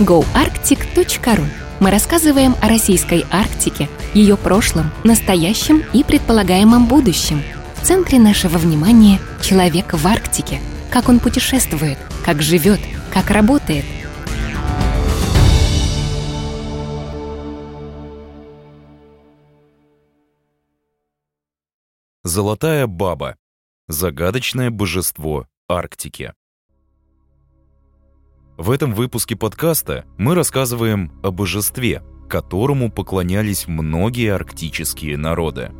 goarctic.ru. Мы рассказываем о российской Арктике, ее прошлом, настоящем и предполагаемом будущем. В центре нашего внимания — человек в Арктике. Как он путешествует, как живет, как работает. Золотая баба. Загадочное божество Арктики. В этом выпуске подкаста мы рассказываем о божестве, которому поклонялись многие арктические народы.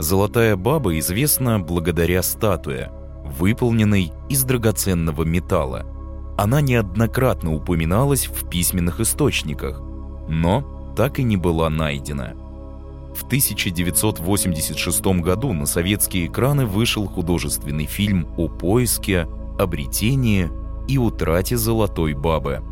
Золотая баба известна благодаря статуе, выполненной из драгоценного металла. Она неоднократно упоминалась в письменных источниках, но так и не была найдена. В 1986 году на советские экраны вышел художественный фильм о поиске, обретении и утрате золотой бабы.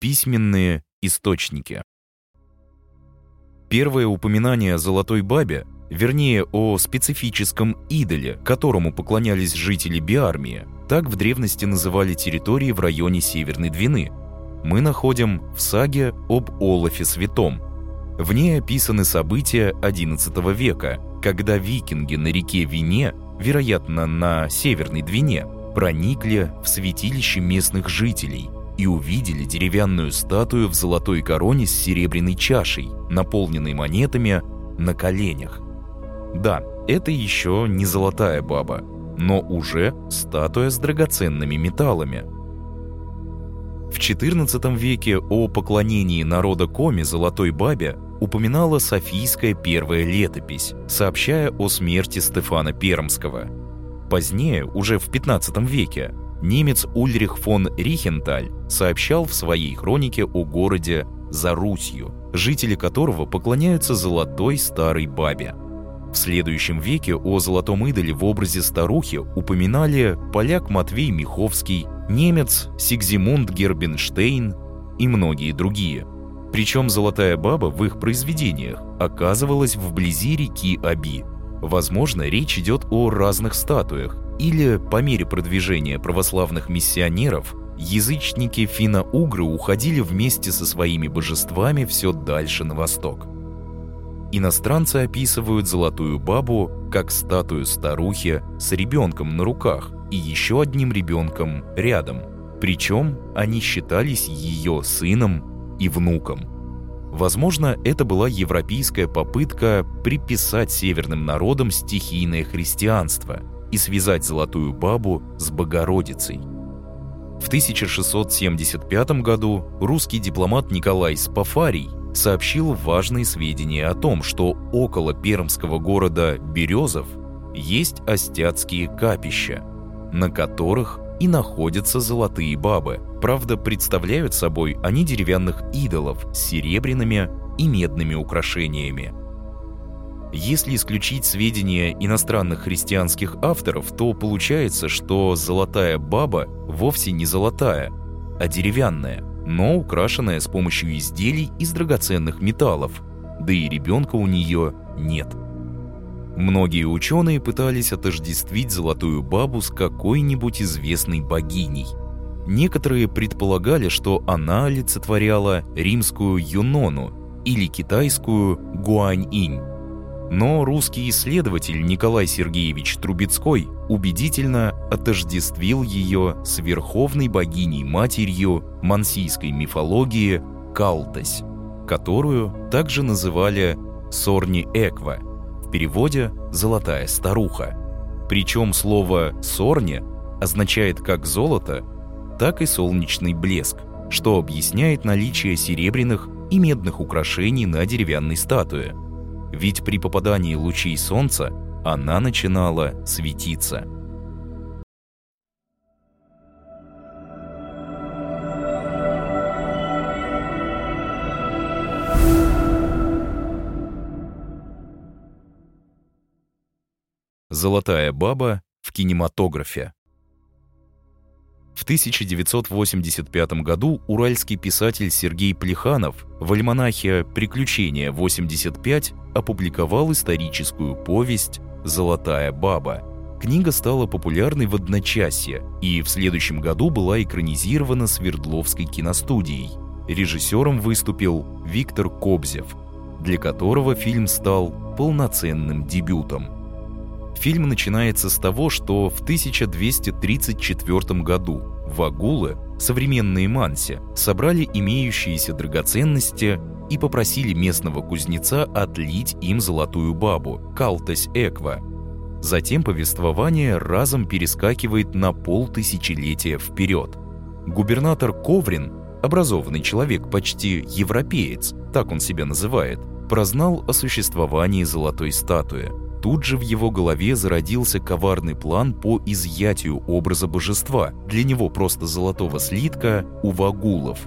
Письменные источники Первое упоминание о золотой бабе, вернее о специфическом идоле, которому поклонялись жители Биармии, так в древности называли территории в районе Северной Двины – мы находим в саге об Олафе Святом. В ней описаны события XI века, когда викинги на реке Вине, вероятно, на Северной Двине, проникли в святилище местных жителей и увидели деревянную статую в золотой короне с серебряной чашей, наполненной монетами, на коленях. Да, это еще не золотая баба, но уже статуя с драгоценными металлами – в XIV веке о поклонении народа Коми Золотой Бабе упоминала Софийская первая летопись, сообщая о смерти Стефана Пермского. Позднее, уже в XV веке, немец Ульрих фон Рихенталь сообщал в своей хронике о городе за Русью, жители которого поклоняются золотой старой бабе. В следующем веке о золотом идоле в образе старухи упоминали поляк Матвей Миховский, немец Сигзимунд Гербенштейн и многие другие. Причем «Золотая баба» в их произведениях оказывалась вблизи реки Аби. Возможно, речь идет о разных статуях, или по мере продвижения православных миссионеров язычники финно-угры уходили вместе со своими божествами все дальше на восток. Иностранцы описывают золотую бабу как статую старухи с ребенком на руках и еще одним ребенком рядом. Причем они считались ее сыном и внуком. Возможно, это была европейская попытка приписать северным народам стихийное христианство и связать золотую бабу с Богородицей. В 1675 году русский дипломат Николай Спафарий сообщил важные сведения о том, что около пермского города Березов есть остяцкие капища, на которых и находятся золотые бабы. Правда, представляют собой они деревянных идолов с серебряными и медными украшениями. Если исключить сведения иностранных христианских авторов, то получается, что золотая баба вовсе не золотая, а деревянная – но украшенная с помощью изделий из драгоценных металлов, да и ребенка у нее нет. Многие ученые пытались отождествить золотую бабу с какой-нибудь известной богиней. Некоторые предполагали, что она олицетворяла римскую Юнону или китайскую Гуань-инь. Но русский исследователь Николай Сергеевич Трубецкой убедительно отождествил ее с верховной богиней-матерью мансийской мифологии Калтась, которую также называли Сорни Эква, в переводе «золотая старуха». Причем слово «сорни» означает как золото, так и солнечный блеск, что объясняет наличие серебряных и медных украшений на деревянной статуе – ведь при попадании лучей солнца она начинала светиться. Золотая баба в кинематографе. В 1985 году уральский писатель Сергей Плеханов в альманахе «Приключения 85» опубликовал историческую повесть «Золотая баба». Книга стала популярной в одночасье и в следующем году была экранизирована Свердловской киностудией. Режиссером выступил Виктор Кобзев, для которого фильм стал полноценным дебютом. Фильм начинается с того, что в 1234 году вагулы, современные манси, собрали имеющиеся драгоценности и попросили местного кузнеца отлить им золотую бабу, Калтес Эква. Затем повествование разом перескакивает на полтысячелетия вперед. Губернатор Коврин, образованный человек, почти европеец, так он себя называет, прознал о существовании золотой статуи. Тут же в его голове зародился коварный план по изъятию образа божества, для него просто золотого слитка, у вагулов.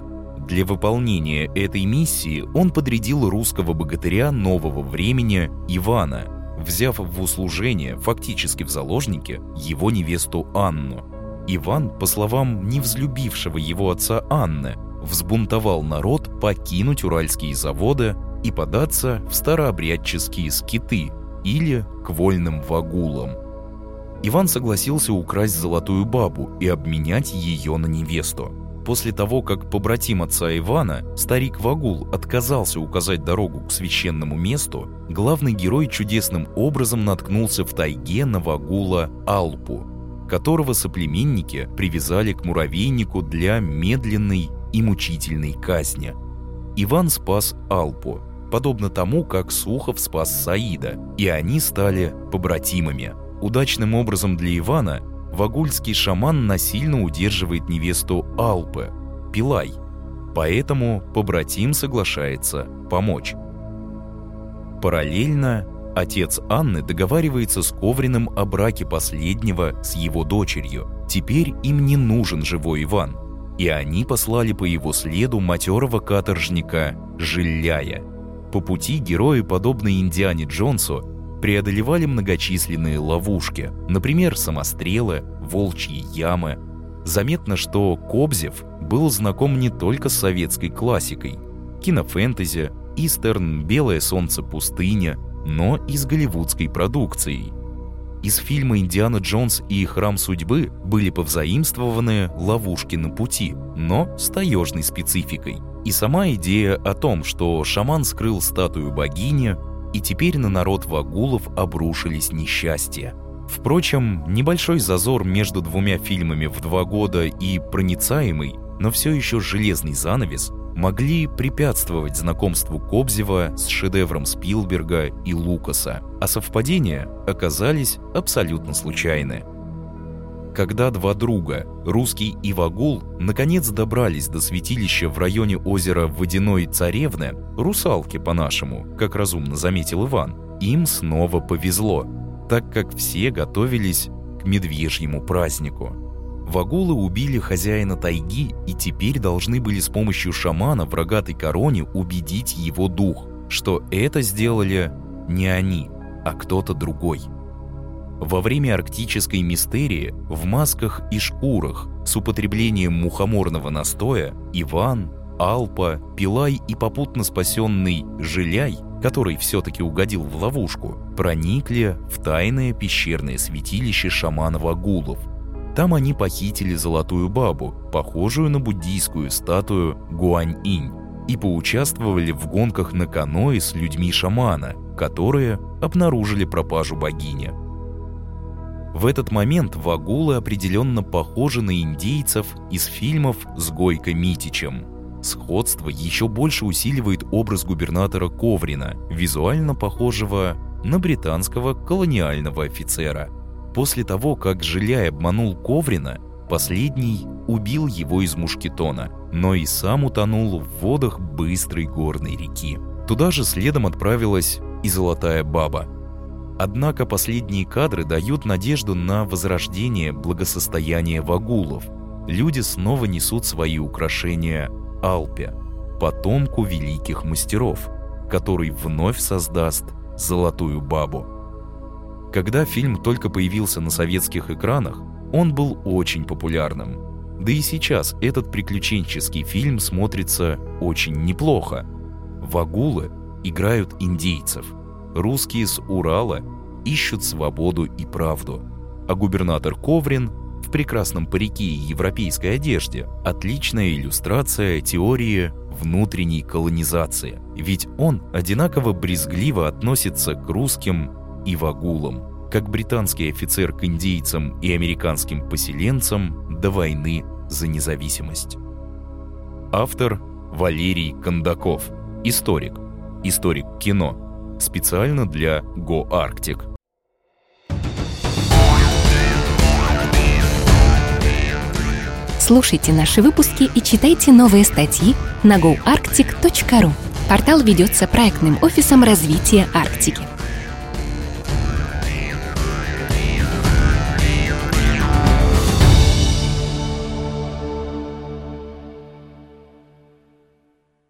Для выполнения этой миссии он подрядил русского богатыря нового времени Ивана, взяв в услужение, фактически в заложники, его невесту Анну. Иван, по словам невзлюбившего его отца Анны, взбунтовал народ покинуть уральские заводы и податься в старообрядческие скиты или к вольным вагулам. Иван согласился украсть золотую бабу и обменять ее на невесту. После того, как побратим отца Ивана, старик Вагул, отказался указать дорогу к священному месту, главный герой чудесным образом наткнулся в тайге на Вагула Алпу, которого соплеменники привязали к муравейнику для медленной и мучительной казни. Иван спас Алпу, подобно тому, как Сухов спас Саида, и они стали побратимами. Удачным образом для Ивана вагульский шаман насильно удерживает невесту Алпы, Пилай, поэтому побратим соглашается помочь. Параллельно отец Анны договаривается с Ковриным о браке последнего с его дочерью. Теперь им не нужен живой Иван, и они послали по его следу матерого каторжника Жиляя – по пути герои, подобные Индиане Джонсу, преодолевали многочисленные ловушки, например, самострелы, волчьи ямы. Заметно, что Кобзев был знаком не только с советской классикой, кинофэнтези, истерн, белое солнце пустыня, но и с голливудской продукцией. Из фильма «Индиана Джонс и храм судьбы» были повзаимствованы ловушки на пути, но с таежной спецификой – и сама идея о том, что шаман скрыл статую богини, и теперь на народ вагулов обрушились несчастья. Впрочем, небольшой зазор между двумя фильмами в два года и проницаемый, но все еще железный занавес могли препятствовать знакомству Кобзева с шедевром Спилберга и Лукаса, а совпадения оказались абсолютно случайны. Когда два друга, русский и Вагул, наконец добрались до святилища в районе озера Водяной Царевны, русалки по-нашему, как разумно заметил Иван, им снова повезло, так как все готовились к медвежьему празднику. Вагулы убили хозяина тайги и теперь должны были с помощью шамана в рогатой короне убедить его дух, что это сделали не они, а кто-то другой – во время арктической мистерии в масках и шкурах с употреблением мухоморного настоя Иван, Алпа, Пилай и попутно спасенный Жиляй, который все-таки угодил в ловушку, проникли в тайное пещерное святилище шамана Вагулов. Там они похитили золотую бабу, похожую на буддийскую статую Гуань-инь, и поучаствовали в гонках на каноэ с людьми шамана, которые обнаружили пропажу богини. В этот момент вагулы определенно похожи на индейцев из фильмов с Гойко Митичем. Сходство еще больше усиливает образ губернатора Коврина, визуально похожего на британского колониального офицера. После того, как Жиляй обманул Коврина, последний убил его из мушкетона, но и сам утонул в водах быстрой горной реки. Туда же следом отправилась и Золотая Баба – Однако последние кадры дают надежду на возрождение благосостояния вагулов. Люди снова несут свои украшения Алпе, потомку великих мастеров, который вновь создаст «Золотую бабу». Когда фильм только появился на советских экранах, он был очень популярным. Да и сейчас этот приключенческий фильм смотрится очень неплохо. Вагулы играют индейцев. Русские с Урала ищут свободу и правду. А губернатор Коврин в прекрасном парике и европейской одежде – отличная иллюстрация теории внутренней колонизации. Ведь он одинаково брезгливо относится к русским и вагулам, как британский офицер к индейцам и американским поселенцам до войны за независимость. Автор Валерий Кондаков, историк, историк кино, специально для Go Arctic. Слушайте наши выпуски и читайте новые статьи на goarctic.ru. Портал ведется проектным офисом развития Арктики.